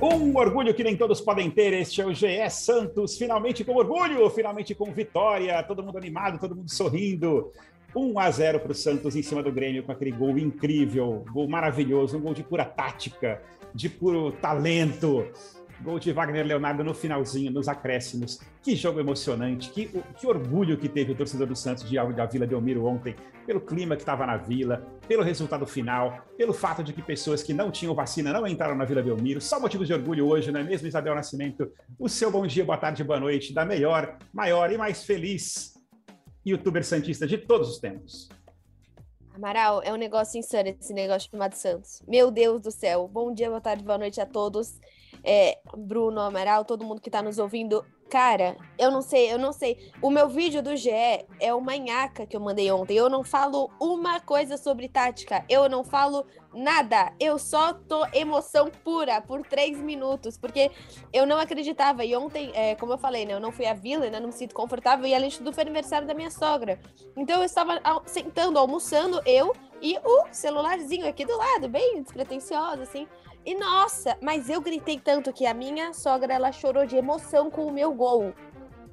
Um orgulho que nem todos podem ter. Este é o GE Santos, finalmente com orgulho, finalmente com vitória. Todo mundo animado, todo mundo sorrindo. 1 a 0 para o Santos em cima do Grêmio com aquele gol incrível, gol maravilhoso, um gol de pura tática, de puro talento. Gol de Wagner Leonardo no finalzinho, nos acréscimos. Que jogo emocionante, que, que orgulho que teve o torcedor do Santos de da Vila Belmiro ontem, pelo clima que estava na Vila, pelo resultado final, pelo fato de que pessoas que não tinham vacina não entraram na Vila Belmiro. Só motivos de orgulho hoje, não é mesmo, Isabel Nascimento? O seu bom dia, boa tarde, boa noite, da melhor, maior e mais feliz youtuber santista de todos os tempos. Amaral, é um negócio insano esse negócio chamado Santos. Meu Deus do céu. Bom dia, boa tarde, boa noite a todos é, Bruno, Amaral, todo mundo que está nos ouvindo. Cara, eu não sei, eu não sei. O meu vídeo do GE é uma nhaca que eu mandei ontem. Eu não falo uma coisa sobre tática. Eu não falo nada. Eu só tô emoção pura por três minutos, porque eu não acreditava. E ontem, é, como eu falei, né? Eu não fui à vila, ainda não me sinto confortável. E além de tudo, foi aniversário da minha sogra. Então eu estava sentando, almoçando, eu e o celularzinho aqui do lado, bem despretensioso, assim. E nossa, mas eu gritei tanto que a minha sogra ela chorou de emoção com o meu gol.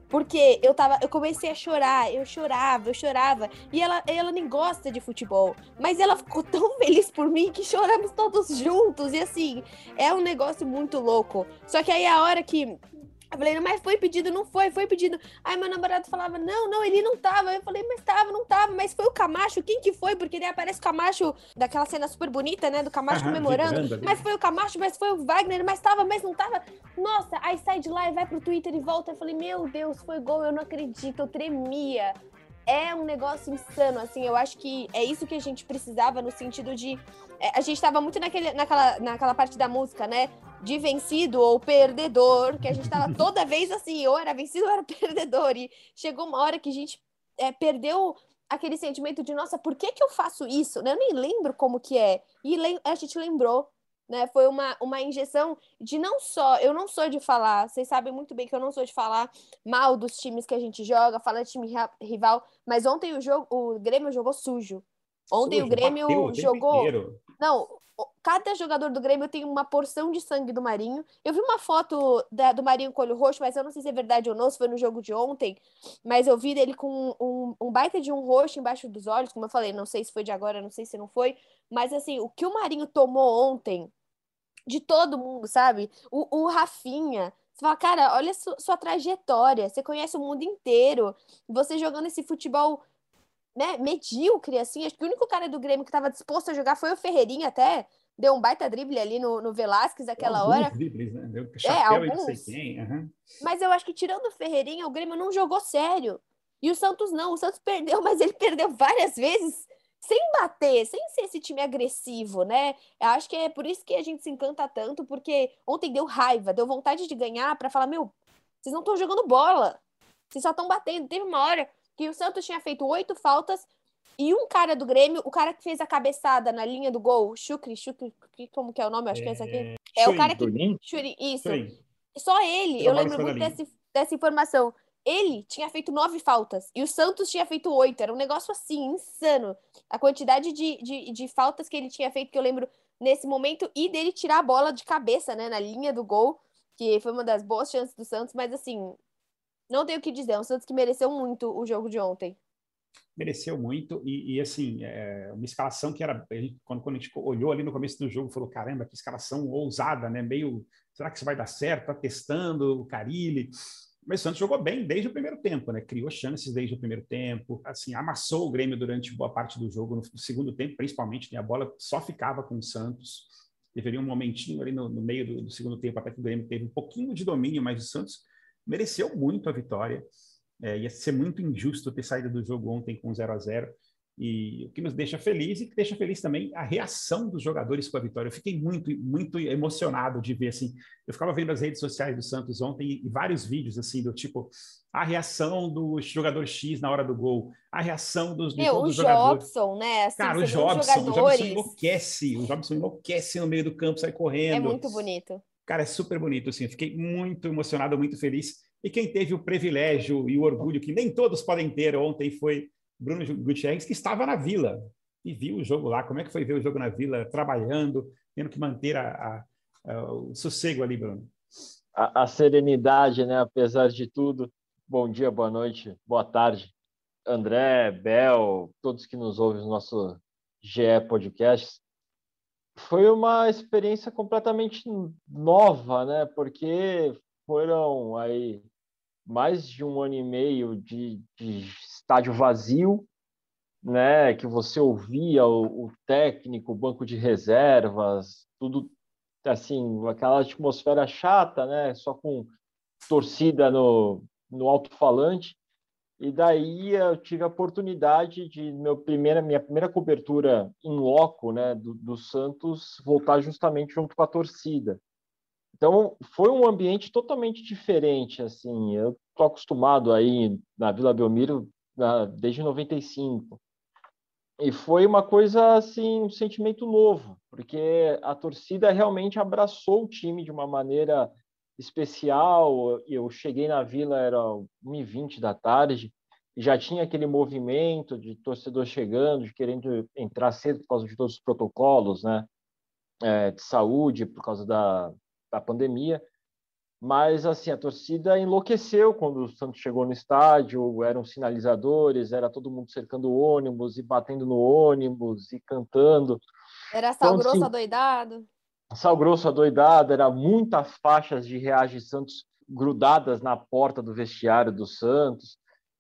Porque eu tava, eu comecei a chorar, eu chorava, eu chorava. E ela, ela nem gosta de futebol. Mas ela ficou tão feliz por mim que choramos todos juntos. E assim, é um negócio muito louco. Só que aí a hora que eu falei, mas foi pedido, não foi, foi pedido. Aí meu namorado falava, não, não, ele não tava. Eu falei, mas tava, não tava, mas foi o Camacho, quem que foi? Porque daí aparece o Camacho, daquela cena super bonita, né, do Camacho comemorando. Mas foi o Camacho, mas foi o Wagner, mas tava, mas não tava. Nossa, aí sai de lá e vai pro Twitter e volta. Eu falei, meu Deus, foi gol, eu não acredito, eu tremia é um negócio insano, assim, eu acho que é isso que a gente precisava no sentido de... É, a gente estava muito naquele, naquela, naquela parte da música, né? De vencido ou perdedor, que a gente estava toda vez assim, ou era vencido ou era perdedor, e chegou uma hora que a gente é, perdeu aquele sentimento de, nossa, por que que eu faço isso? Eu nem lembro como que é, e a gente lembrou, né? Foi uma, uma injeção de não só, eu não sou de falar, vocês sabem muito bem que eu não sou de falar mal dos times que a gente joga, falar de time rival, mas ontem o jogo, o Grêmio jogou sujo. Ontem sujo, o Grêmio bateu, jogou. Não, cada jogador do Grêmio tem uma porção de sangue do Marinho. Eu vi uma foto da, do Marinho com olho roxo, mas eu não sei se é verdade ou não, se foi no jogo de ontem. Mas eu vi dele com um, um baita de um roxo embaixo dos olhos, como eu falei, não sei se foi de agora, não sei se não foi. Mas assim, o que o Marinho tomou ontem de todo mundo, sabe? O, o Rafinha. Você fala, cara, olha su, sua trajetória. Você conhece o mundo inteiro. Você jogando esse futebol né, medíocre, assim. Acho que o único cara do Grêmio que estava disposto a jogar foi o Ferreirinha até. Deu um baita drible ali no, no Velasquez aquela alguns hora. Dribles, né? Deu é, alguns. Uhum. Mas eu acho que tirando o Ferreirinha, o Grêmio não jogou sério. E o Santos não. O Santos perdeu, mas ele perdeu várias vezes sem bater, sem ser esse time agressivo, né? Eu acho que é por isso que a gente se encanta tanto, porque ontem deu raiva, deu vontade de ganhar para falar, meu, vocês não estão jogando bola, vocês só estão batendo. Teve uma hora que o Santos tinha feito oito faltas e um cara do Grêmio, o cara que fez a cabeçada na linha do gol, Chukri, Chukri, como que é o nome? Acho que é esse aqui. É, é o cara que. Shuri, isso. Só ele, eu lembro muito desse, dessa informação ele tinha feito nove faltas e o Santos tinha feito oito. Era um negócio assim, insano. A quantidade de, de, de, faltas que ele tinha feito, que eu lembro nesse momento, e dele tirar a bola de cabeça, né, na linha do gol, que foi uma das boas chances do Santos, mas assim, não tenho o que dizer. É um Santos que mereceu muito o jogo de ontem. Mereceu muito, e, e assim, é uma escalação que era. Quando, quando a gente olhou ali no começo do jogo, falou: caramba, que escalação ousada, né? Meio. Será que isso vai dar certo? Tá testando o Carilli mas o Santos jogou bem desde o primeiro tempo, né? Criou chances desde o primeiro tempo, assim, amassou o Grêmio durante boa parte do jogo, no segundo tempo, principalmente, né? a bola só ficava com o Santos. Deveria um momentinho ali no, no meio do, do, segundo tempo, até que o Grêmio teve um pouquinho de domínio, mas o Santos mereceu muito a vitória. É, ia ser muito injusto ter saído do jogo ontem com 0 a 0 e o que nos deixa feliz e que deixa feliz também a reação dos jogadores com a vitória. Eu fiquei muito, muito emocionado de ver assim. Eu ficava vendo as redes sociais do Santos ontem e, vários vídeos assim do tipo a reação do jogador X na hora do gol, a reação dos, Meu, o Jobson, né? Assim, Cara, o Jobson, o Jobson enlouquece, o Jobson enlouquece no meio do campo, sai correndo. É muito bonito. Cara, é super bonito, assim. fiquei muito emocionado, muito feliz. E quem teve o privilégio e o orgulho que nem todos podem ter ontem foi Bruno Gutierrez, que estava na Vila e viu o jogo lá. Como é que foi ver o jogo na Vila, trabalhando, tendo que manter a, a, a, o sossego ali, Bruno? A, serenidade, né? Apesar de tudo. Bom dia, boa noite, boa tarde. André, Bel, todos que nos ouvem no nosso GE Podcast foi uma experiência completamente nova, né? Porque foram aí mais de um ano e meio de, de estádio vazio, né? Que você ouvia o, o técnico, o banco de reservas, tudo assim, aquela atmosfera chata, né? Só com torcida no, no alto-falante. E daí eu tive a oportunidade de meu primeira, minha primeira cobertura em loco, né, do, do Santos, voltar justamente junto com a torcida. Então foi um ambiente totalmente diferente, assim. Eu tô acostumado aí na Vila Belmiro na, desde 95 e foi uma coisa assim, um sentimento novo, porque a torcida realmente abraçou o time de uma maneira especial. Eu cheguei na Vila, era 1h20 da tarde, e já tinha aquele movimento de torcedor chegando, de querendo entrar cedo por causa de todos os protocolos né, é, de saúde, por causa da, da pandemia. Mas, assim, a torcida enlouqueceu quando o Santos chegou no estádio, eram sinalizadores, era todo mundo cercando o ônibus e batendo no ônibus e cantando. Era sal então, grosso assim, adoidado? Sal Grosso adoidado, era muitas faixas de Reage Santos grudadas na porta do vestiário do Santos.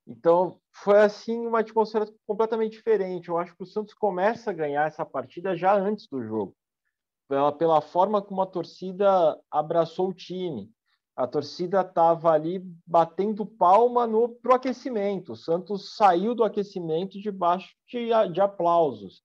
Então, foi assim uma atmosfera completamente diferente. Eu acho que o Santos começa a ganhar essa partida já antes do jogo, pela, pela forma como a torcida abraçou o time. A torcida estava ali batendo palma no pro aquecimento. O Santos saiu do aquecimento debaixo de, de aplausos.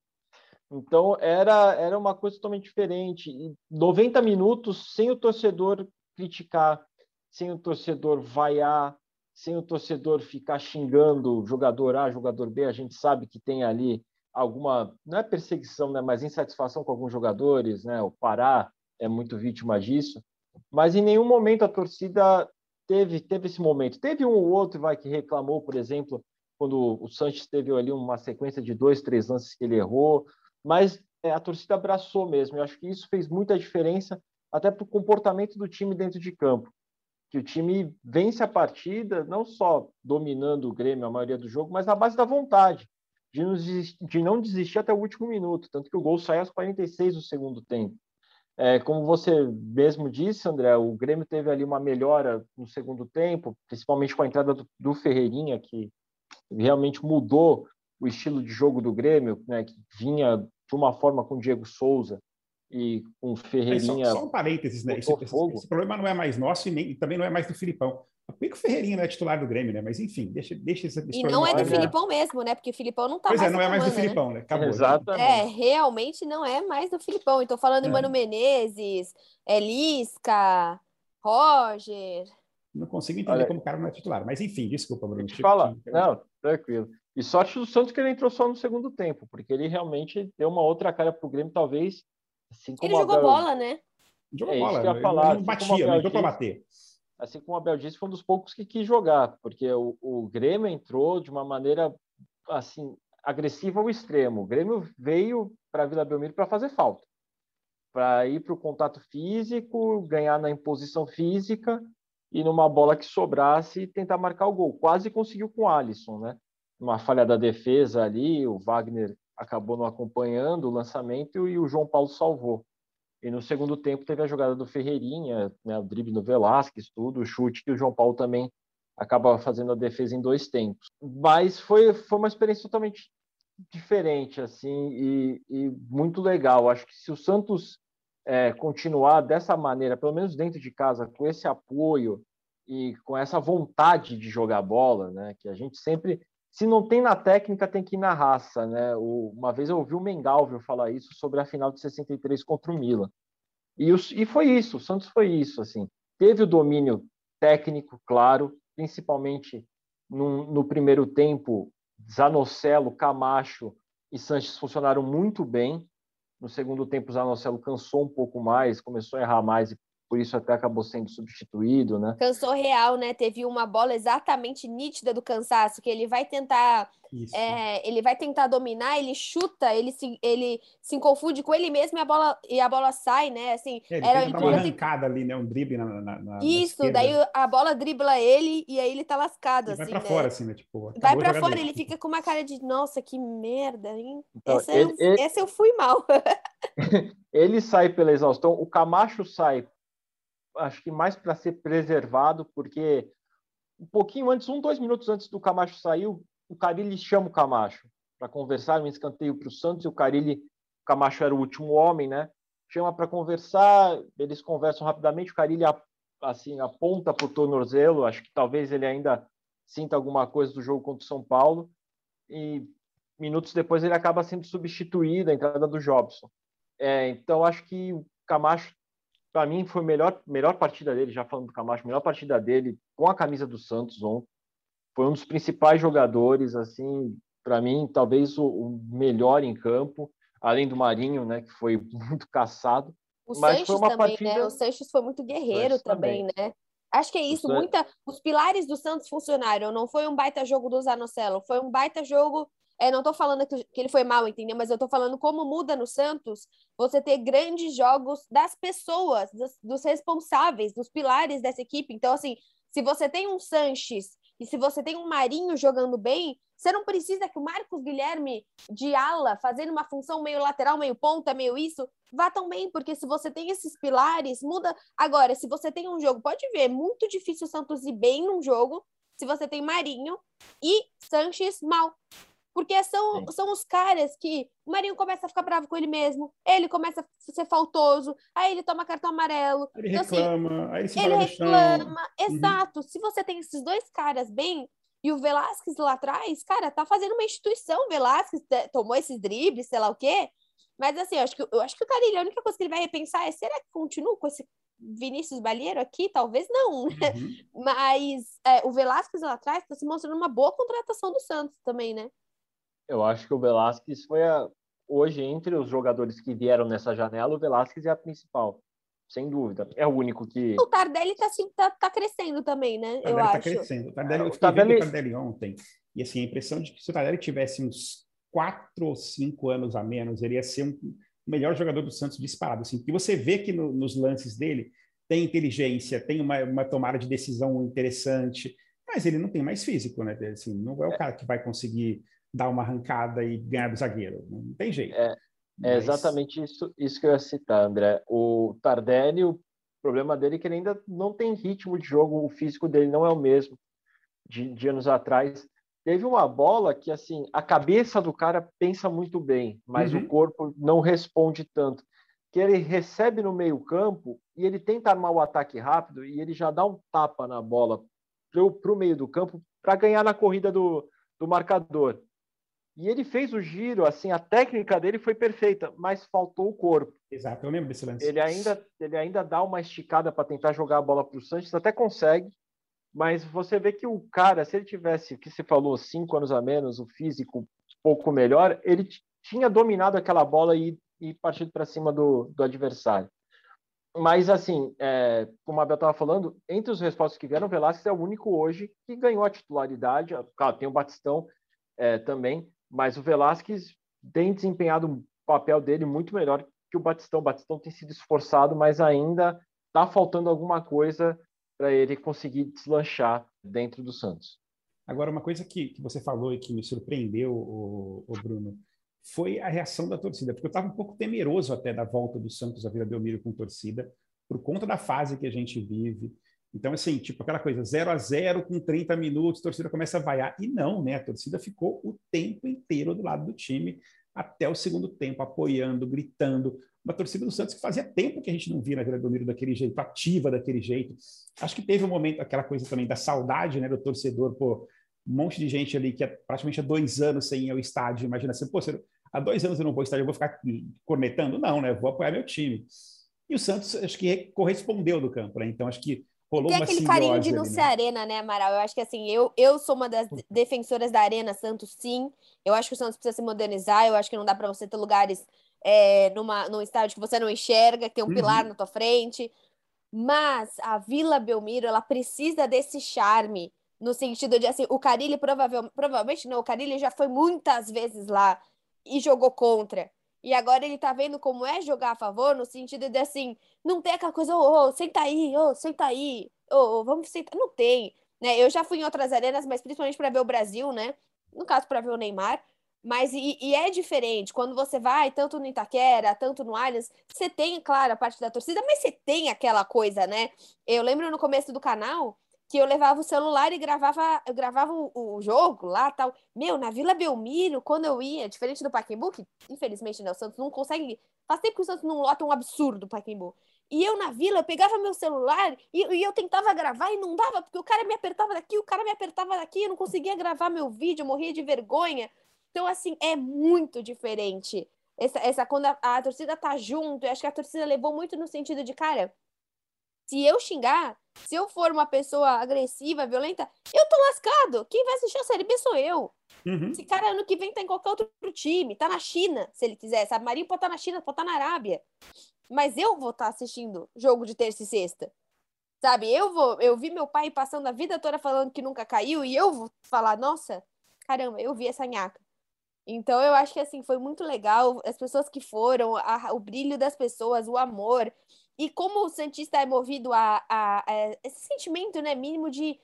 Então era, era uma coisa totalmente diferente. E 90 minutos sem o torcedor criticar, sem o torcedor vaiar, sem o torcedor ficar xingando jogador A, jogador B. A gente sabe que tem ali alguma, não é perseguição, né, mas insatisfação com alguns jogadores. Né? O Pará é muito vítima disso. Mas em nenhum momento a torcida teve, teve esse momento. Teve um ou outro vai, que reclamou, por exemplo, quando o Sanches teve ali uma sequência de dois, três lances que ele errou mas é, a torcida abraçou mesmo. Eu acho que isso fez muita diferença até para o comportamento do time dentro de campo. Que o time vence a partida, não só dominando o Grêmio a maioria do jogo, mas na base da vontade, de não desistir, de não desistir até o último minuto. Tanto que o gol saiu aos 46 do segundo tempo. É, como você mesmo disse, André, o Grêmio teve ali uma melhora no segundo tempo, principalmente com a entrada do, do Ferreirinha, que realmente mudou o estilo de jogo do Grêmio, né, que vinha de uma forma com o Diego Souza e com o Ferreirinha. Só, só, um parênteses, né? Esse, esse, esse, problema não é mais nosso e, nem, e também não é mais do Filipão. Por que o Ferreirinha não é titular do Grêmio, né? Mas enfim, deixa, deixa esse, esse E não é do Filipão mesmo, né? Porque o Filipão não tá pois mais. Pois é, não é mais do Filipão, né? Acabou. Exatamente. É, realmente não é mais do Filipão. Então, falando é. em Mano Menezes, Elisca, Roger. Não consigo entender Olha, como o cara não é titular. Mas enfim, desculpa, Bruno. Fala, não, tranquilo. E sorte do Santos que ele entrou só no segundo tempo, porque ele realmente deu uma outra cara pro Grêmio, talvez. Assim ele jogou Abel... bola, né? Jogou é, bola, ele falar, não assim batia, não entrou para bater. Assim como o Abel disse, foi um dos poucos que quis jogar, porque o, o Grêmio entrou de uma maneira assim agressiva ao extremo. O Grêmio veio para a Vila Belmiro para fazer falta, para ir para o contato físico, ganhar na imposição física e numa bola que sobrasse tentar marcar o gol. Quase conseguiu com o Alisson, né? Uma falha da defesa ali, o Wagner acabou não acompanhando o lançamento e o João Paulo salvou. E no segundo tempo teve a jogada do Ferreirinha, né, o drible no Velasquez, tudo, o chute que o João Paulo também acaba fazendo a defesa em dois tempos. Mas foi, foi uma experiência totalmente diferente, assim, e, e muito legal. Acho que se o Santos é, continuar dessa maneira, pelo menos dentro de casa, com esse apoio e com essa vontade de jogar bola, né, que a gente sempre se não tem na técnica, tem que ir na raça, né? uma vez eu ouvi o Mengalvio falar isso sobre a final de 63 contra o Milan. E, o, e foi isso, o Santos foi isso, assim. Teve o domínio técnico, claro, principalmente no, no primeiro tempo, Zanocelo, Camacho e Sanches funcionaram muito bem. No segundo tempo, Zanocelo cansou um pouco mais, começou a errar mais e por isso até acabou sendo substituído, né? Cansou real, né? Teve uma bola exatamente nítida do cansaço, que ele vai tentar. É, ele vai tentar dominar, ele chuta, ele se, ele se confunde com ele mesmo e a bola, e a bola sai, né? Assim, é, ele era ele uma arrancada ali, né? Um drible na, na, na Isso, na daí a bola dribla ele e aí ele tá lascado, e assim, vai pra né? fora, assim, né? Tipo, vai pra fora, ele fica com uma cara de, nossa, que merda, hein? Então, essa, ele, eu, ele... essa eu fui mal. ele sai pela exaustão, o Camacho sai acho que mais para ser preservado, porque um pouquinho antes, um, dois minutos antes do Camacho sair, o Carilli chama o Camacho para conversar, um escanteio para o Santos, e o Carilli, o Camacho era o último homem, né? Chama para conversar, eles conversam rapidamente, o Carilli assim, aponta para o tornozelo, acho que talvez ele ainda sinta alguma coisa do jogo contra o São Paulo, e minutos depois ele acaba sendo substituído, a entrada do Jobson. É, então, acho que o Camacho para mim foi a melhor, melhor partida dele, já falando do Camacho, melhor partida dele com a camisa do Santos ontem. Foi um dos principais jogadores, assim, para mim, talvez o, o, melhor em campo, além do Marinho, né, que foi muito caçado. O Mas Sanches foi uma também, né? partida... né? O Sanches foi muito guerreiro também, também, né? Acho que é isso, muita os pilares do Santos funcionaram, não foi um baita jogo do Zanocelo, foi um baita jogo é, não estou falando que, que, ele foi mal, entendeu? Mas eu estou falando como muda no Santos você ter grandes jogos das pessoas, dos, dos, responsáveis, dos pilares dessa equipe. Então, assim, se você tem um Sanches e se você tem um Marinho jogando bem, você não precisa que o Marcos Guilherme de ala, fazendo uma função meio lateral, meio ponta, meio isso, vá tão bem, porque se você tem esses pilares, muda. Agora, se você tem um jogo, pode ver, é muito difícil o Santos ir bem num jogo se você tem Marinho e Sanches mal. Porque são, são os caras que o Marinho começa a ficar bravo com ele mesmo, ele começa a ser faltoso, aí ele toma cartão amarelo. Ele então, assim, reclama, assim, aí se ele reclama. Uhum. Exato. Uhum. Se você tem esses dois caras bem, e o Velasquez lá atrás, cara, tá fazendo uma instituição. O Velasquez tomou esses dribles, sei lá o quê. Mas assim, eu acho que, eu acho que o Carilho, a única coisa que ele vai repensar é: será que continua com esse Vinícius Balheiro aqui? Talvez não. Uhum. Mas é, o Velasquez lá atrás está se mostrando uma boa contratação do Santos também, né? Eu acho que o Velasquez foi a, hoje entre os jogadores que vieram nessa janela, o Velasquez é a principal, sem dúvida. É o único que. O Tardelli está assim, tá, tá crescendo também, né? eu tá acho. crescendo. O Tardelli, é, eu Tardelli... o Tardelli ontem. E assim, a impressão de que se o Tardelli tivesse uns quatro ou cinco anos a menos, ele ia ser um melhor jogador do Santos disparado. Assim, porque você vê que no, nos lances dele tem inteligência, tem uma, uma tomada de decisão interessante, mas ele não tem mais físico, né? Assim, não é o é. cara que vai conseguir dar uma arrancada e ganhar do zagueiro. Não tem jeito. É, é Mas... é exatamente isso, isso que eu ia citar, André. O Tardelli, o problema dele é que ele ainda não tem ritmo de jogo, o físico dele não é o mesmo de, de anos atrás. Teve uma bola que, assim, a cabeça do cara pensa muito bem, mas uhum. o corpo não responde tanto. Que ele recebe no meio-campo e ele tenta armar o ataque rápido e ele já dá um tapa na bola para o meio do campo para ganhar na corrida do, do marcador. E ele fez o giro, assim, a técnica dele foi perfeita, mas faltou o corpo. Exato, eu lembro desse lance. Ele ainda, ele ainda dá uma esticada para tentar jogar a bola para o Sanches, até consegue, mas você vê que o cara, se ele tivesse, o que você falou, cinco anos a menos, o físico um pouco melhor, ele tinha dominado aquela bola e, e partido para cima do, do adversário. Mas, assim, é, como a Abel estava falando, entre os respostas que vieram, o Velasquez é o único hoje que ganhou a titularidade. Claro, tem o Batistão é, também, mas o Velasquez tem desempenhado um papel dele muito melhor que o Batistão. O Batistão tem sido esforçado, mas ainda está faltando alguma coisa para ele conseguir deslanchar dentro do Santos. Agora, uma coisa que, que você falou e que me surpreendeu, o, o Bruno, foi a reação da torcida, porque eu estava um pouco temeroso até da volta do Santos à Vila Belmiro com torcida, por conta da fase que a gente vive, então, assim, tipo aquela coisa, 0 a 0 com 30 minutos, a torcida começa a vaiar. E não, né? A torcida ficou o tempo inteiro do lado do time, até o segundo tempo, apoiando, gritando. Uma torcida do Santos que fazia tempo que a gente não via na Vila Belmiro daquele jeito, ativa daquele jeito. Acho que teve um momento, aquela coisa também da saudade, né, do torcedor, pô, um monte de gente ali que é praticamente há dois anos sem ir ao estádio. Imagina assim, pô, há dois anos eu não vou ao estádio, eu vou ficar cornetando? Não, né? vou apoiar meu time. E o Santos, acho que correspondeu do campo, né? Então, acho que rolou Tem aquele carinho de não ser né? arena, né, Amaral? Eu acho que assim, eu, eu sou uma das defensoras da Arena Santos, sim. Eu acho que o Santos precisa se modernizar, eu acho que não dá para você ter lugares é, numa, num estádio que você não enxerga, que tem um uhum. pilar na tua frente. Mas a Vila Belmiro, ela precisa desse charme, no sentido de assim, o Carilli provavelmente, provavelmente não, o Carilli já foi muitas vezes lá e jogou contra. E agora ele tá vendo como é jogar a favor, no sentido de assim, não tem aquela coisa, ô, oh, oh, senta aí, ô, oh, senta aí, ô, oh, vamos sentar. Não tem. Né? Eu já fui em outras arenas, mas principalmente para ver o Brasil, né? No caso, para ver o Neymar. Mas e, e, é diferente. Quando você vai, tanto no Itaquera, tanto no Allianz, você tem, claro, a parte da torcida, mas você tem aquela coisa, né? Eu lembro no começo do canal que eu levava o celular e gravava, eu gravava o, o, jogo lá tal. Meu, na Vila Belmiro, quando eu ia, diferente do Pacaembu, que infelizmente né, o Santos não consegue. Faz tempo que o Santos não lota um absurdo o Pacaembu. E eu na vila, eu pegava meu celular e, e, eu tentava gravar e não dava, porque o cara me apertava daqui, o cara me apertava daqui, eu não conseguia gravar meu vídeo, eu morria de vergonha. Então, assim, é muito diferente. Essa, essa quando a, a torcida tá junto, eu acho que a torcida levou muito no sentido de, cara, se eu xingar, se eu for uma pessoa agressiva, violenta, eu tô lascado. Quem vai assistir a Série B sou eu. Uhum. Esse cara ano que vem tá em qualquer outro time, tá na China, se ele quiser, sabe? Marinho pode estar tá na China, pode estar tá na Arábia. Mas eu vou estar tá assistindo jogo de terça e sexta. Sabe? Eu vou, eu vi meu pai passando a vida toda falando que nunca caiu e eu vou falar, nossa, caramba, eu vi essa nhaca. Então eu acho que assim foi muito legal as pessoas que foram, a, o brilho das pessoas, o amor e como o Santista é movido a, a, a, esse sentimento, né, mínimo de,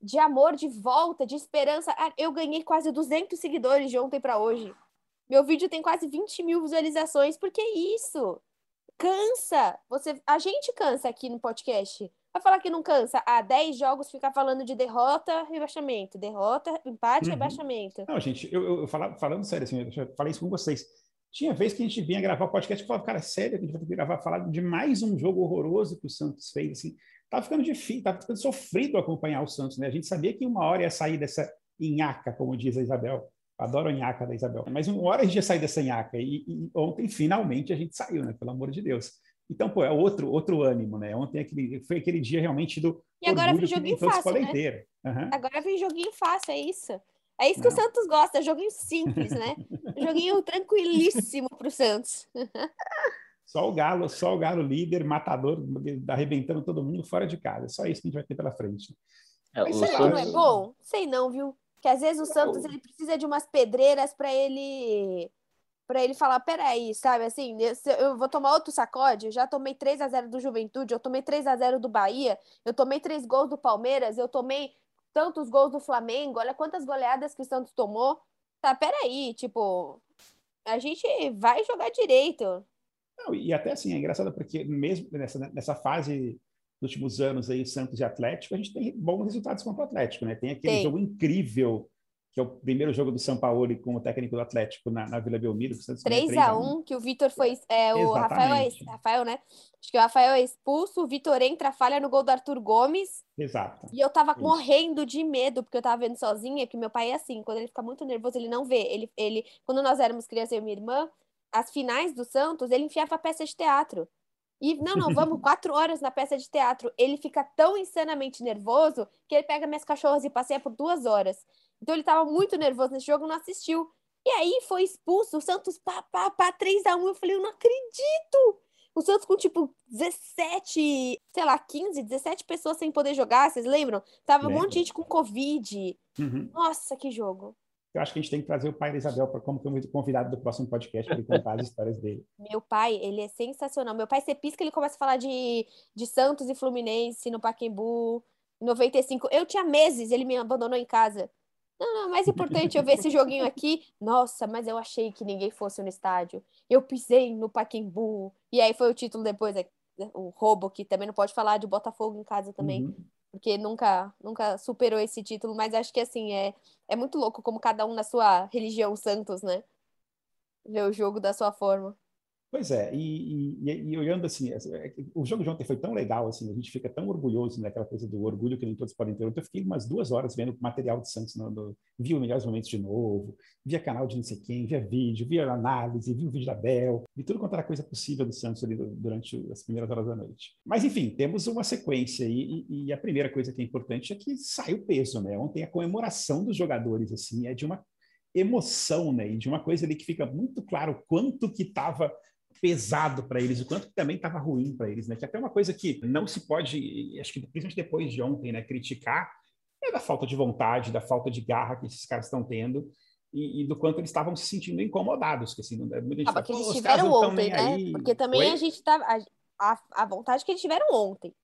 de amor, de volta, de esperança. Ah, eu ganhei quase 200 seguidores de ontem para hoje. Meu vídeo tem quase 20 mil visualizações, porque é isso. Cansa. Você, a gente cansa aqui no podcast. Vai falar que não cansa. Há 10 jogos ficar falando de derrota, rebaixamento. Derrota, empate, uhum. rebaixamento. Não, gente, eu, eu, eu falava, falando sério, assim, eu falei isso com vocês tinha vez que a gente vinha gravar o podcast e falava, cara, sério, a gente vai ter que gravar, falar de mais um jogo horroroso que o Santos fez, assim, tava ficando difícil, tava ficando sofrido acompanhar o Santos, né? A gente sabia que uma hora ia sair dessa inhaca, como diz a Isabel. Adoro a inhaca da Isabel. Mas uma hora a gente ia sair dessa inhaca e, e ontem, finalmente, a gente saiu, né? Pelo amor de Deus. Então, pô, é outro, outro ânimo, né? Ontem aquele, foi aquele dia realmente do. E agora vem joguinho fácil. Né? Uhum. Agora vem joguinho fácil, é isso. É isso que Não. o Santos gosta, joguinho simples, né? joguinho tranquilíssimo para o Santos. Só o Galo, só o Galo líder, matador, arrebentando todo mundo fora de casa. Só isso que a gente vai ter pela frente. É, Mas Santos... não é bom? Sei não, viu? Que às vezes o Santos ele precisa de umas pedreiras para ele para ele falar, peraí, sabe assim, eu vou tomar outro sacode, eu já tomei 3 a 0 do Juventude, eu tomei 3 a 0 do Bahia, eu tomei três gols do Palmeiras, eu tomei tantos gols do Flamengo, olha quantas goleadas que o Santos tomou. Tá, peraí, tipo, a gente vai jogar direito. Não, e até assim, é engraçado porque mesmo nessa, nessa fase dos últimos anos aí, Santos e Atlético, a gente tem bons resultados contra o Atlético, né? Tem aquele tem. jogo incrível que é o primeiro jogo do São Paulo com o técnico do Atlético na, na Vila Belmiro. 3x1, que o Vitor foi. É, o Rafael, é, Rafael, né? Acho que o Rafael é expulso, o Vitor entra, falha no gol do Arthur Gomes. Exato. E eu tava Isso. morrendo de medo, porque eu tava vendo sozinha, que meu pai é assim, quando ele fica muito nervoso, ele não vê. Ele, ele, quando nós éramos crianças, eu e minha irmã, as finais do Santos, ele enfiava peça de teatro. E não, não, vamos quatro horas na peça de teatro. Ele fica tão insanamente nervoso que ele pega minhas cachorras e passeia por duas horas. Então ele estava muito nervoso nesse jogo, não assistiu. E aí foi expulso, o Santos pá, pá, pá, 3x1. Eu falei, eu não acredito! O Santos com tipo 17, sei lá, 15, 17 pessoas sem poder jogar, vocês lembram? Tava Lembra. um monte de gente com Covid. Uhum. Nossa, que jogo. Eu acho que a gente tem que trazer o pai da Isabel para como convidado do próximo podcast para ele contar as histórias dele. Meu pai, ele é sensacional. Meu pai, você pisca, ele começa a falar de, de Santos e Fluminense no Paquembu, em 95. Eu tinha meses, ele me abandonou em casa. Não, não, mais importante eu ver esse joguinho aqui. Nossa, mas eu achei que ninguém fosse no estádio. Eu pisei no Paquembu. E aí foi o título depois, é, o roubo, que também não pode falar de Botafogo em casa também. Uhum. Porque nunca, nunca superou esse título, mas acho que assim, é, é muito louco como cada um na sua religião Santos, né? Vê o jogo da sua forma. Pois é, e, e, e, olhando assim, é, o jogo de ontem foi tão legal, assim, a gente fica tão orgulhoso naquela coisa do orgulho que nem todos podem ter. Eu fiquei umas duas horas vendo material de Santos, no, no, vi os melhores momentos de novo, via canal de não sei quem, via vídeo, via análise, vi o vídeo da Bel, vi tudo quanto era coisa possível do Santos ali durante as primeiras horas da noite. Mas, enfim, temos uma sequência e, e a primeira coisa que é importante é que sai o peso, né? Ontem a comemoração dos jogadores, assim, é de uma emoção, né? E de uma coisa ali que fica muito claro quanto que estava pesado para eles, o quanto também estava ruim para eles, né? Que até uma coisa que não se pode, acho que principalmente depois de ontem, né, criticar é da falta de vontade, da falta de garra que esses caras estão tendo e, e, do quanto eles estavam se sentindo incomodados, que assim, muita gente ah, fala, eles tiveram ontem, né? Aí. Porque também Oi? a gente tava a, a, a vontade que eles tiveram ontem.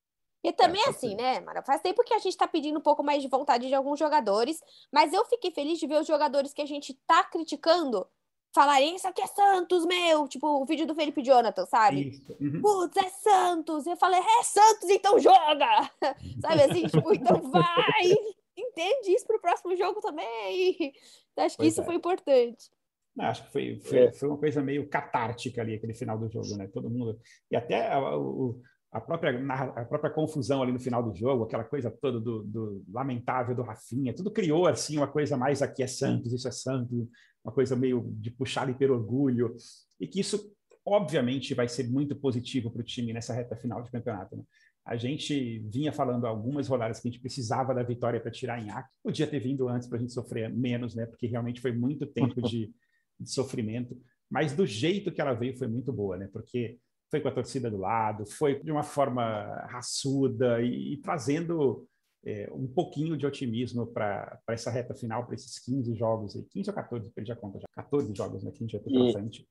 E também é, assim, né, Mara? Faz tempo que a gente tá pedindo um pouco mais de vontade de alguns jogadores, mas eu fiquei feliz de ver os jogadores que a gente tá criticando falarem isso aqui é Santos, meu. Tipo, o vídeo do Felipe Jonathan, sabe? Uhum. Putz, é Santos. Eu falei, é Santos, então joga! sabe assim? tipo, então vai! Entende isso pro próximo jogo também. Então, acho que pois isso é. foi importante. Não, acho que foi, foi, é. foi, uma coisa meio catártica ali, aquele final do jogo, né? Todo mundo. E até o, a própria, a própria confusão ali no final do jogo, aquela coisa toda do, do, lamentável do Rafinha, tudo criou assim uma coisa mais aqui é Santos, isso é Santos, uma coisa meio de puxar ali pelo orgulho, e que isso obviamente vai ser muito positivo para o time nessa reta final de campeonato. Né? A gente vinha falando algumas rodadas que a gente precisava da vitória para tirar em Ac, podia ter vindo antes para a gente sofrer menos, né? Porque realmente foi muito tempo de, de sofrimento, mas do jeito que ela veio foi muito boa, né? Porque foi com a torcida do lado, foi de uma forma raçuda e, e trazendo é, um pouquinho de otimismo para essa reta final, para esses 15 jogos, 15 ou 14, perdi a conta já, 14 jogos né, que a gente já tem pela frente,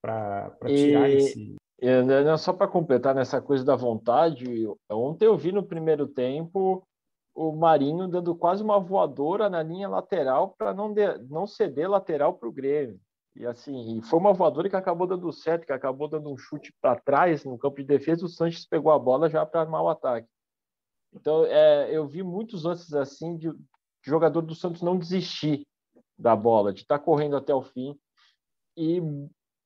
para tirar e, esse. E, né, só para completar nessa coisa da vontade, ontem eu vi no primeiro tempo o Marinho dando quase uma voadora na linha lateral para não, não ceder lateral para o Grêmio. E assim, foi uma voadora que acabou dando certo, que acabou dando um chute para trás no campo de defesa. O Sanches pegou a bola já para armar o ataque. Então, é, eu vi muitos lances assim de, de, jogador do Santos não desistir da bola, de estar tá correndo até o fim. E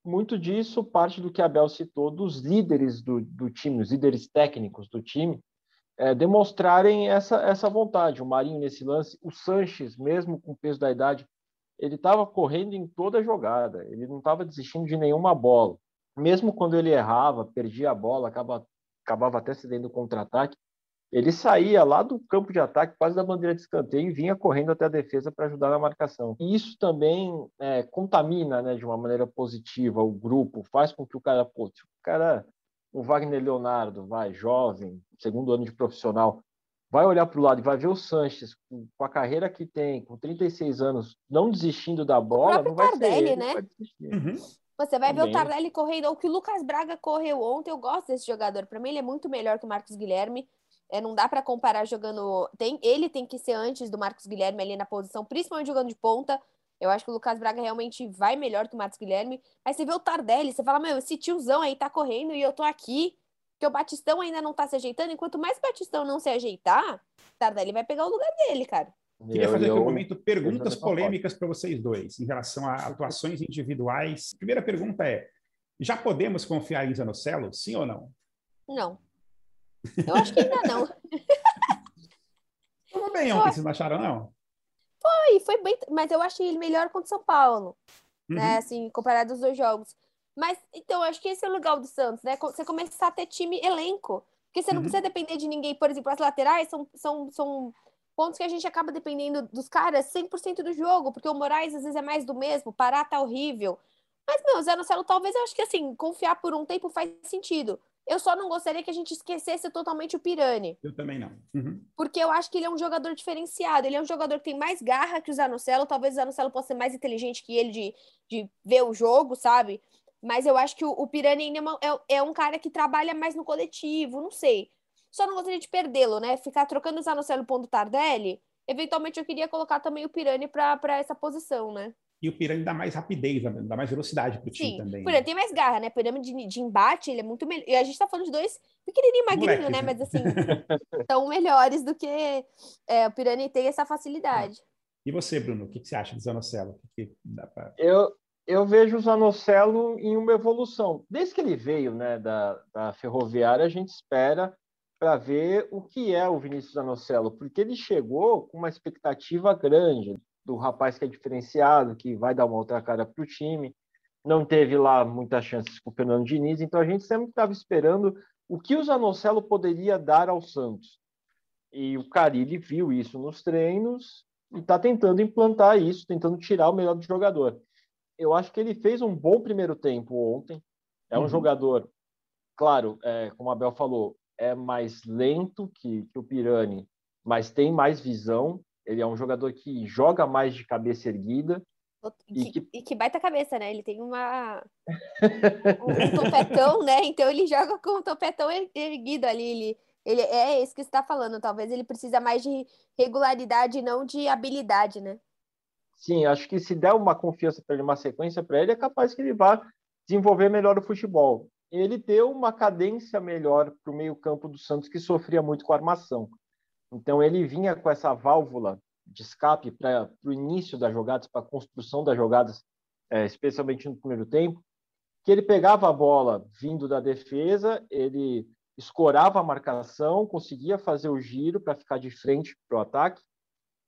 muito disso parte do que Abel citou dos líderes do, do time, os líderes técnicos do time, é, demonstrarem essa, essa vontade. O Marinho nesse lance, o Sanches, mesmo com o peso da idade, ele estava correndo em toda jogada, ele não estava desistindo de nenhuma bola. Mesmo quando ele errava, perdia a bola, acaba, acabava até cedendo contra-ataque, ele saía lá do campo de ataque, quase da bandeira de escanteio, e vinha correndo até a defesa para ajudar na marcação. E isso também é, contamina né, de uma maneira positiva o grupo, faz com que o cara, pô, o cara, o Wagner Leonardo, vai, jovem, segundo ano de profissional, vai olhar para o lado e vai ver o Sanches com, a carreira que tem, com 36 anos, não desistindo da bola, não vai Tardelli, ser ele, né? Vai uhum. Você vai Também. ver o Tardelli correndo, ou que o Lucas Braga correu ontem. Eu gosto desse jogador. Para mim, ele é muito melhor que o Marcos Guilherme. É, não dá para comparar jogando. Tem, ele tem que ser antes do Marcos Guilherme ali na posição, principalmente jogando de ponta. Eu acho que o Lucas Braga realmente vai melhor que o Marcos Guilherme. Aí você vê o Tardelli, você fala, meu, esse tiozão aí tá correndo e eu tô aqui. Porque o Batistão ainda não tá se ajeitando, enquanto mais Batistão não se ajeitar, Tardelli vai pegar o lugar dele, cara. Queria fazer aqui um momento perguntas polêmicas para vocês dois, em relação a atuações individuais. Primeira pergunta é: já podemos confiar em Zanocelo, sim ou não? Não. Eu acho que ainda não. Tudo bem ontem, vocês não acharam, não? Foi, foi bem, mas eu achei ele melhor contra o São Paulo, né, uhum. né? Assim, comparado aos dois jogos. Mas, então, acho que esse é o legal do Santos, né? Você começar a ter time elenco. Porque você não uhum. precisa depender de ninguém. Por exemplo, as laterais são, são, são pontos que a gente acaba dependendo dos caras 100% do jogo. Porque o Moraes, às vezes, é mais do mesmo. Pará tá horrível. Mas, meu, Zé Nocelo, talvez eu acho que, assim, confiar por um tempo faz sentido. Eu só não gostaria que a gente esquecesse totalmente o Pirani. Eu também não. Uhum. Porque eu acho que ele é um jogador diferenciado. Ele é um jogador que tem mais garra que o Zanocelo. Talvez o Zanocelo possa ser mais inteligente que ele de, de ver o jogo, sabe? Mas eu acho que o, o Pirani ainda é, é, é, um cara que trabalha mais no coletivo, não sei. Só não gostaria de perdê-lo, né? Ficar trocando o Zanocelo ponto Tardelli. Eventualmente eu queria colocar também o Pirani para essa posição, né? E o Pirani dá mais rapidez, dá mais velocidade pro time Sim, também. O Pirani né? tem mais garra, né? Pirani de, de embate, ele é muito melhor. E a gente tá falando de dois pequenininho magrinho, né? né? Mas assim, são melhores do que é, o Pirani tem essa facilidade. E você, Bruno, o que, que você acha do Zanocelo? Que pra... eu, eu vejo o Zanocelo em uma evolução. Desde que ele veio né, da, da Ferroviária, a gente espera para ver o que é o Vinícius Zanocelo, porque ele chegou com uma expectativa grande do rapaz que é diferenciado, que vai dar uma outra cara para o time. Não teve lá muitas chances com o Fernando Diniz, então a gente sempre estava esperando o que o Zanocelo poderia dar ao Santos. E o Carilli viu isso nos treinos e está tentando implantar isso, tentando tirar o melhor do jogador eu acho que ele fez um bom primeiro tempo ontem. É um uhum. jogador, claro, é, como a Bel falou, é mais lento que, que o Pirani, mas tem mais visão. Ele é um jogador que joga mais de cabeça erguida. E que, e que baita cabeça, né? Ele tem uma um, topetão, né? Então ele joga com o topetão erguido ali. Ele, ele é isso que você está falando. Talvez ele precisa mais de regularidade, não de habilidade, né? Sim, acho que se der uma confiança para ele, uma sequência para ele, é capaz que ele vá desenvolver melhor o futebol. Ele deu uma cadência melhor para o meio-campo do Santos, que sofria muito com a armação. Então, ele vinha com essa válvula de escape para o início das jogadas, para a construção das jogadas, é, especialmente no primeiro tempo, que ele pegava a bola vindo da defesa, ele escorava a marcação, conseguia fazer o giro para ficar de frente para o ataque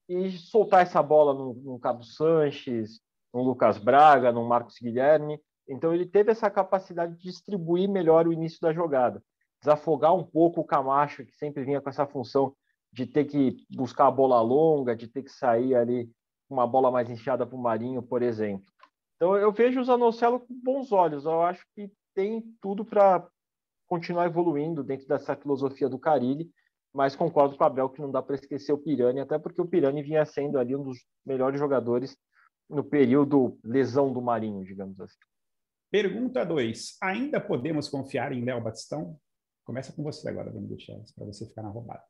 e soltar essa bola no, no Cabo Sanches, no Lucas Braga, no Marcos Guilherme. Então ele teve essa capacidade de distribuir melhor o início da jogada, desafogar um pouco o Camacho, que sempre vinha com essa função de ter que buscar a bola longa, de ter que sair ali uma bola mais inchada para o Marinho, por exemplo. Então eu vejo o Zanocelo com bons olhos. Eu acho que tem tudo para continuar evoluindo dentro dessa filosofia do Carilli, mas concordo com o Abel que não dá para esquecer o Pirani, até porque o Pirani vinha sendo ali um dos melhores jogadores no período lesão do Marinho, digamos assim. Pergunta 2. Ainda podemos confiar em Léo Batistão? Começa com você agora, Dani Gutierrez, para você ficar na roubada.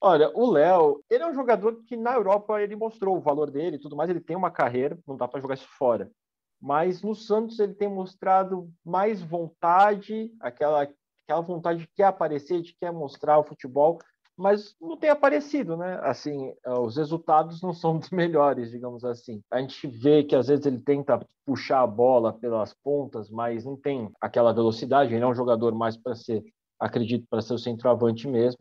Olha, o Léo, ele é um jogador que na Europa ele mostrou o valor dele e tudo mais, ele tem uma carreira, não dá para jogar isso fora. Mas no Santos ele tem mostrado mais vontade, aquela, aquela vontade de quer aparecer, de quer mostrar o futebol, mas não tem aparecido, né? Assim, os resultados não são dos melhores, digamos assim. A gente vê que às vezes ele tenta puxar a bola pelas pontas, mas não tem aquela velocidade. Ele é um jogador mais para ser, acredito, para ser o centroavante mesmo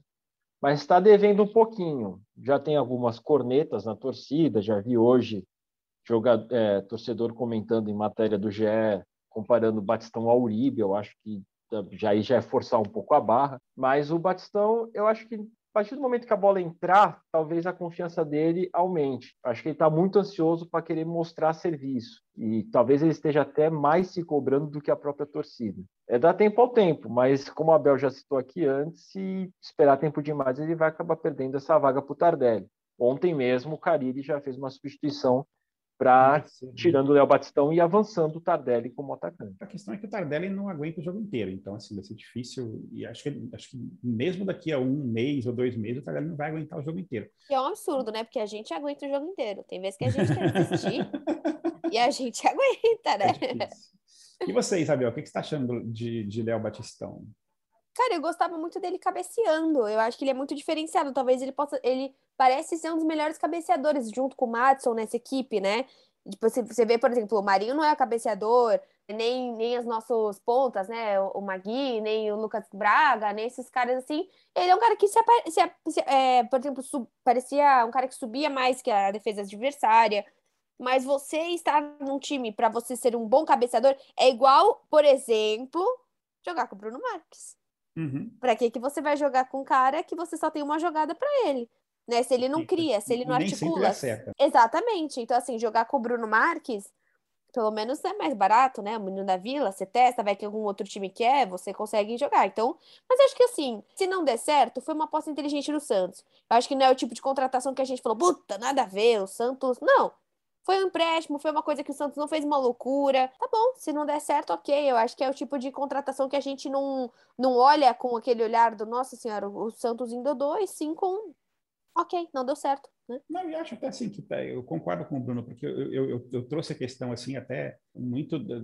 mas está devendo um pouquinho. Já tem algumas cornetas na torcida, já vi hoje jogador, é, torcedor comentando em matéria do GE, comparando Batistão ao Uribe, eu acho que já aí já é forçar um pouco a barra, mas o Batistão, eu acho que a partir do momento que a bola entrar, talvez a confiança dele aumente. Acho que ele está muito ansioso para querer mostrar serviço. E talvez ele esteja até mais se cobrando do que a própria torcida. É dar tempo ao tempo, mas como a Abel já citou aqui antes, se esperar tempo demais, ele vai acabar perdendo essa vaga para o Tardelli. Ontem mesmo, o Carille já fez uma substituição para tirando o Léo Batistão e avançando o Tardelli como atacante. A questão é que o Tardelli não aguenta o jogo inteiro, então assim vai ser difícil e acho que acho que mesmo daqui a um mês ou dois meses o Tardelli não vai aguentar o jogo inteiro. E é um absurdo, né? Porque a gente aguenta o jogo inteiro. Tem vezes que a gente quer assistir e a gente aguenta, né? É e você, Isabel, o que você está achando de, de Léo Batistão? Cara, eu gostava muito dele cabeceando. Eu acho que ele é muito diferenciado. Talvez ele possa. Ele parece ser um dos melhores cabeceadores, junto com o Matson nessa equipe, né? Tipo, você vê, por exemplo, o Marinho não é cabeceador, nem, nem as nossas pontas, né? O, Magui, nem o Lucas Braga, nem esses caras assim. Ele é um cara que se, se, se é, por exemplo, sub, parecia um cara que subia mais que a defesa adversária. Mas você estar num time para você ser um bom cabeceador é igual, por exemplo, jogar com o Bruno Marques. Uhum. Para que que você vai jogar com um cara que você só tem uma jogada para ele? Né? Se ele não cria, se ele não Nem articula. Exatamente. Então, assim, jogar com o Bruno Marques, pelo menos é mais barato, né? O menino da vila, você testa, vai que algum outro time quer, você consegue jogar. Então, mas acho que assim, se não der certo, foi uma aposta inteligente do Santos. Eu acho que não é o tipo de contratação que a gente falou, puta, nada a ver, o Santos. Não. Foi um empréstimo, foi uma coisa que o Santos não fez uma loucura. Tá bom, se não der certo, ok. Eu acho que é o tipo de contratação que a gente não, não olha com aquele olhar do, nossa senhora, o Santos indodou e sim com, ok, não deu certo. Né? Não, eu acho até assim que tá, eu concordo com o Bruno, porque eu, eu, eu, trouxe a questão assim até muito da,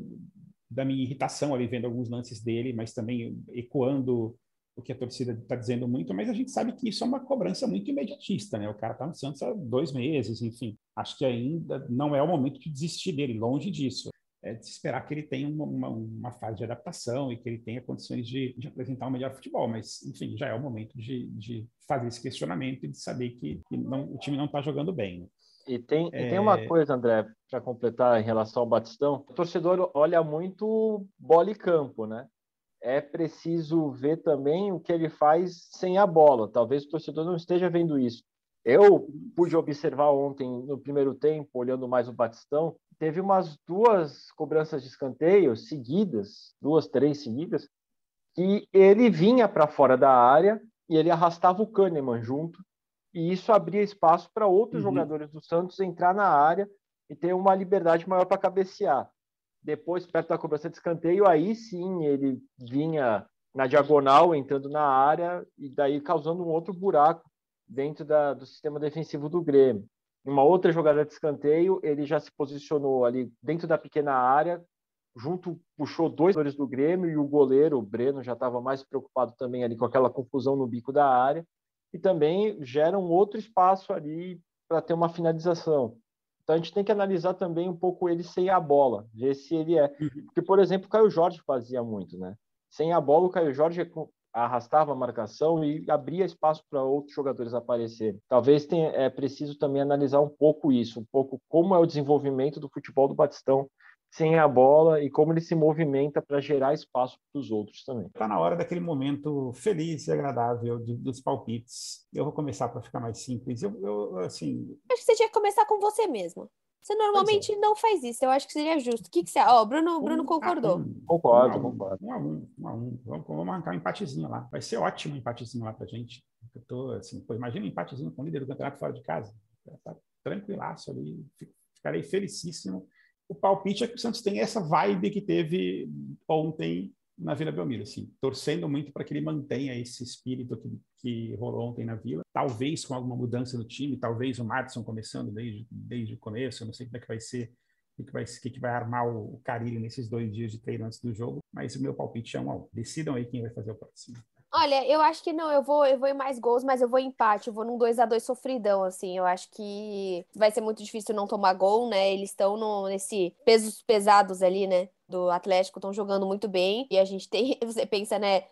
da minha irritação ali vendo alguns lances dele, mas também ecoando o que a torcida está dizendo muito, mas a gente sabe que isso é uma cobrança muito imediatista, né? O cara está no Santos há dois meses, enfim. Acho que ainda não é o momento de desistir dele, longe disso. É de se esperar que ele tenha uma, uma, uma, fase de adaptação e que ele tenha condições de, de, apresentar um melhor futebol, mas, enfim, já é o momento de, de fazer esse questionamento e de saber que, que não, o time não está jogando bem. Né? E tem, é... e tem uma coisa, André, para completar em relação ao Batistão. O torcedor olha muito bola e campo, né? é preciso ver também o que ele faz sem a bola. Talvez o torcedor não esteja vendo isso. Eu pude observar ontem, no primeiro tempo, olhando mais o Batistão, teve umas duas cobranças de escanteio seguidas, duas, três seguidas, que ele vinha para fora da área e ele arrastava o Kahneman junto, e isso abria espaço para outros uhum. jogadores do Santos entrar na área e ter uma liberdade maior para cabecear. Depois, perto da cobrança de escanteio, aí sim ele vinha na diagonal, entrando na área e daí causando um outro buraco dentro da, do sistema defensivo do Grêmio. Uma outra jogada de escanteio, ele já se posicionou ali dentro da pequena área, junto puxou dois jogadores do Grêmio e o goleiro, o Breno, já estava mais preocupado também ali com aquela confusão no bico da área e também gera um outro espaço ali para ter uma finalização. Então a gente tem que analisar também um pouco ele sem a bola, ver se ele é. Uhum. Porque, por exemplo, o Caio Jorge fazia muito, né? Sem a bola, o Caio Jorge arrastava a marcação e abria espaço para outros jogadores aparecerem. Talvez tenha, é preciso também analisar um pouco isso, um pouco como é o desenvolvimento do futebol do Batistão sem a bola e como ele se movimenta para gerar espaço para os outros também. Está na hora daquele momento feliz e agradável de, dos palpites. Eu vou começar para ficar mais simples. Eu, eu, assim. Acho que você tinha que começar com você mesmo. Você normalmente é. não faz isso, eu acho que seria justo. O que, que você. Ó, oh, Bruno, Bruno concordou. Um, concordo, um concordo. Um a um, um a um. Vamos, vamos marcar um empatezinho lá. Vai ser ótimo um empatezinho lá pra gente. Eu tô assim, pô, imagina um empatezinho com o líder do campeonato fora de casa. Tá tranquilaço ali. Ficarei felicíssimo. O palpite é que o Santos tem essa vibe que teve ontem na Vila Belmiro, assim, torcendo muito para que ele mantenha esse espírito que, que rolou ontem na Vila, talvez com alguma mudança no time, talvez o Madison começando desde, desde o começo, eu não sei como é que vai ser, o que, vai, que, que vai armar o, o Carilli nesses dois dias de treino antes do jogo, mas o meu palpite é um a um. Decidam aí quem vai fazer o próximo. Olha, eu acho que não, eu vou, eu vou em mais gols, mas eu vou em empate, eu vou num 2 a 2 sofridão, assim. Eu acho que vai ser muito difícil não tomar gol, né? Eles estão nesse pesos pesados ali, né? Do Atlético, estão jogando muito bem. E a gente tem, você pensa, né?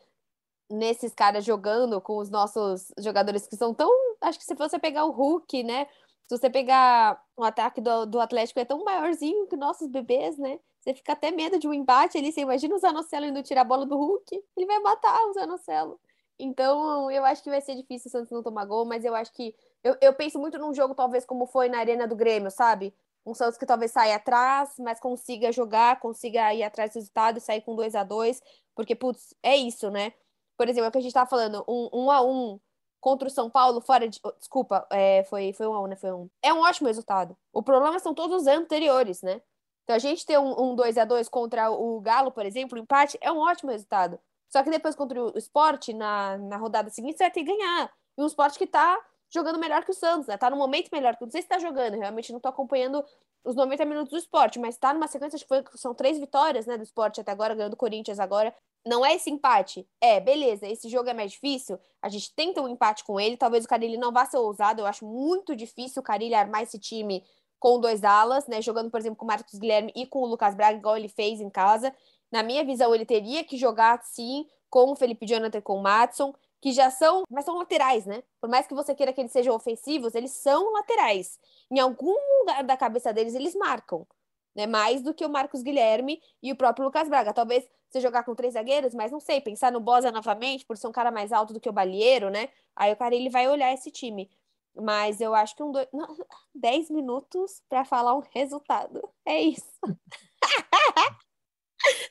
Nesses caras jogando com os nossos jogadores que são tão. Acho que se você pegar o Hulk, né? Se você pegar o ataque do, do Atlético, é tão maiorzinho que nossos bebês, né? Você fica até medo de um embate ali. Você imagina o Zanocelo indo tirar a bola do Hulk. Ele vai matar o Zanocelo. Então, eu acho que vai ser difícil o Santos não tomar gol, mas eu acho que. Eu, eu penso muito num jogo, talvez, como foi na Arena do Grêmio, sabe? Um Santos que talvez saia atrás, mas consiga jogar, consiga ir atrás do resultado e sair com 2 a 2 Porque, putz, é isso, né? Por exemplo, é o que a gente tava falando, um, um a um contra o São Paulo fora de. Desculpa, é, foi, foi um a um, né? Foi um. É um ótimo resultado. O problema são todos os anteriores, né? Então, a gente ter um, um 2 a 2 contra o Galo, por exemplo, o empate, é um ótimo resultado. Só que depois contra o esporte, na, na rodada seguinte, você vai ter que ganhar. E um esporte que tá jogando melhor que o Santos, né? Tá no momento melhor. Não sei se tá jogando, realmente não tô acompanhando os 90 minutos do esporte, mas tá numa sequência, acho que foi, são três vitórias, né, do esporte até agora, ganhando o Corinthians agora. Não é esse empate. É, beleza, esse jogo é mais difícil, a gente tenta um empate com ele, talvez o Carilli não vá ser ousado, eu acho muito difícil o Carilli armar esse time com dois alas, né? Jogando, por exemplo, com o Marcos Guilherme e com o Lucas Braga, igual ele fez em casa. Na minha visão, ele teria que jogar, sim, com o Felipe Jonathan com o Matson, que já são, mas são laterais, né? Por mais que você queira que eles sejam ofensivos, eles são laterais. Em algum lugar da cabeça deles, eles marcam. Né, mais do que o Marcos Guilherme e o próprio Lucas Braga. Talvez você jogar com três zagueiros, mas não sei, pensar no Bosa novamente, por ser um cara mais alto do que o Balieiro, né? Aí o cara ele vai olhar esse time. Mas eu acho que um dois, não, 10 minutos para falar um resultado. É isso.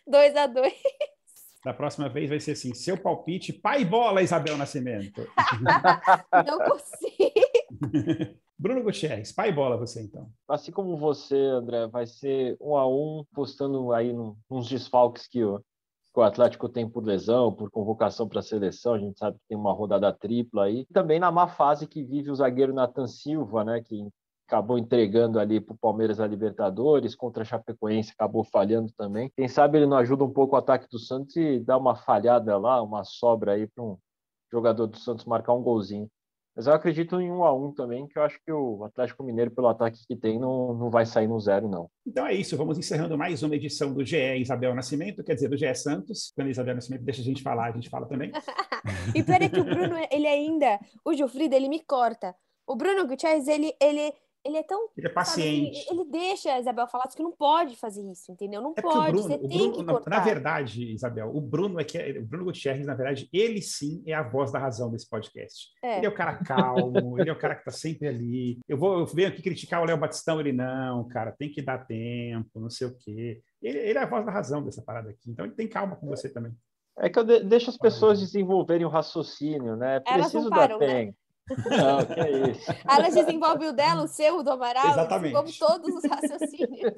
2 a 2 Da próxima vez vai ser assim: seu palpite, pai bola, Isabel Nascimento. não consigo. Bruno Gutierrez, pai bola você então. Assim como você, André, vai ser um a um, postando aí nos desfalques que o, que o Atlético tem por lesão, por convocação para a seleção, a gente sabe que tem uma rodada tripla aí. Também na má fase que vive o zagueiro Nathan Silva, né, que acabou entregando ali para o Palmeiras a Libertadores, contra a Chapecoense acabou falhando também. Quem sabe ele não ajuda um pouco o ataque do Santos e dá uma falhada lá, uma sobra aí para um jogador do Santos marcar um golzinho. Mas eu acredito em um a um também, que eu acho que o Atlético Mineiro, pelo ataque que tem, não, não vai sair no zero, não. Então é isso, vamos encerrando mais uma edição do GE Isabel Nascimento, quer dizer, do GE Santos. Quando Isabel Nascimento deixa a gente falar, a gente fala também. e peraí que o Bruno, ele ainda, o Gilfrida, ele me corta. O Bruno Gutierrez, ele, ele, ele é tão. Ele é paciente. Sabe, ele deixa a Isabel falar que não pode fazer isso, entendeu? Não é pode. Bruno, você tem Bruno, que cortar. Na verdade, Isabel, o Bruno é que é, o Bruno Gutierrez, na verdade, ele sim é a voz da razão desse podcast. É. Ele é o cara calmo, ele é o cara que tá sempre ali. Eu vou eu venho aqui criticar o Léo Batistão, ele não, cara, tem que dar tempo, não sei o quê. Ele, ele é a voz da razão dessa parada aqui. Então ele tem calma com você também. É que eu de, deixo as pessoas desenvolverem o raciocínio, né? Preciso dar né? Não, que é isso. Elas desenvolvem o dela, o seu, o do Amaral, Exatamente. como todos os raciocínios.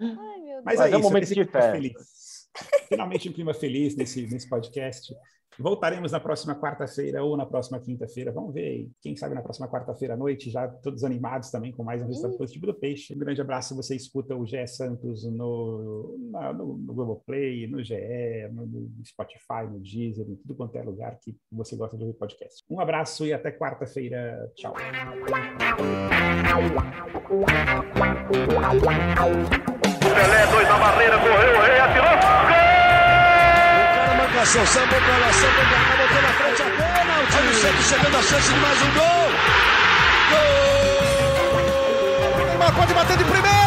Ai, meu Deus. Mas, Mas é, é um momento de feliz. Finalmente um clima feliz nesse, nesse podcast. Voltaremos na próxima quarta-feira ou na próxima quinta-feira. Vamos ver aí. Quem sabe na próxima quarta-feira à noite, já todos animados também com mais um resultado uhum. positivo do Peixe. Um grande abraço. Você escuta o GE Santos no, no, no Globoplay, no GE, no, no, Spotify, no Deezer, em tudo quanto é lugar que você gosta de ouvir podcast. Um abraço e até quarta-feira. Tchau. Pelé, dois na barreira, correu, rei atirou. Marcação, sambou pra lá, sambou pra cá, botou na frente a pênalti. Olha o Santos chegando a chance de mais um gol. Gol! Neymar pode bater de primeira.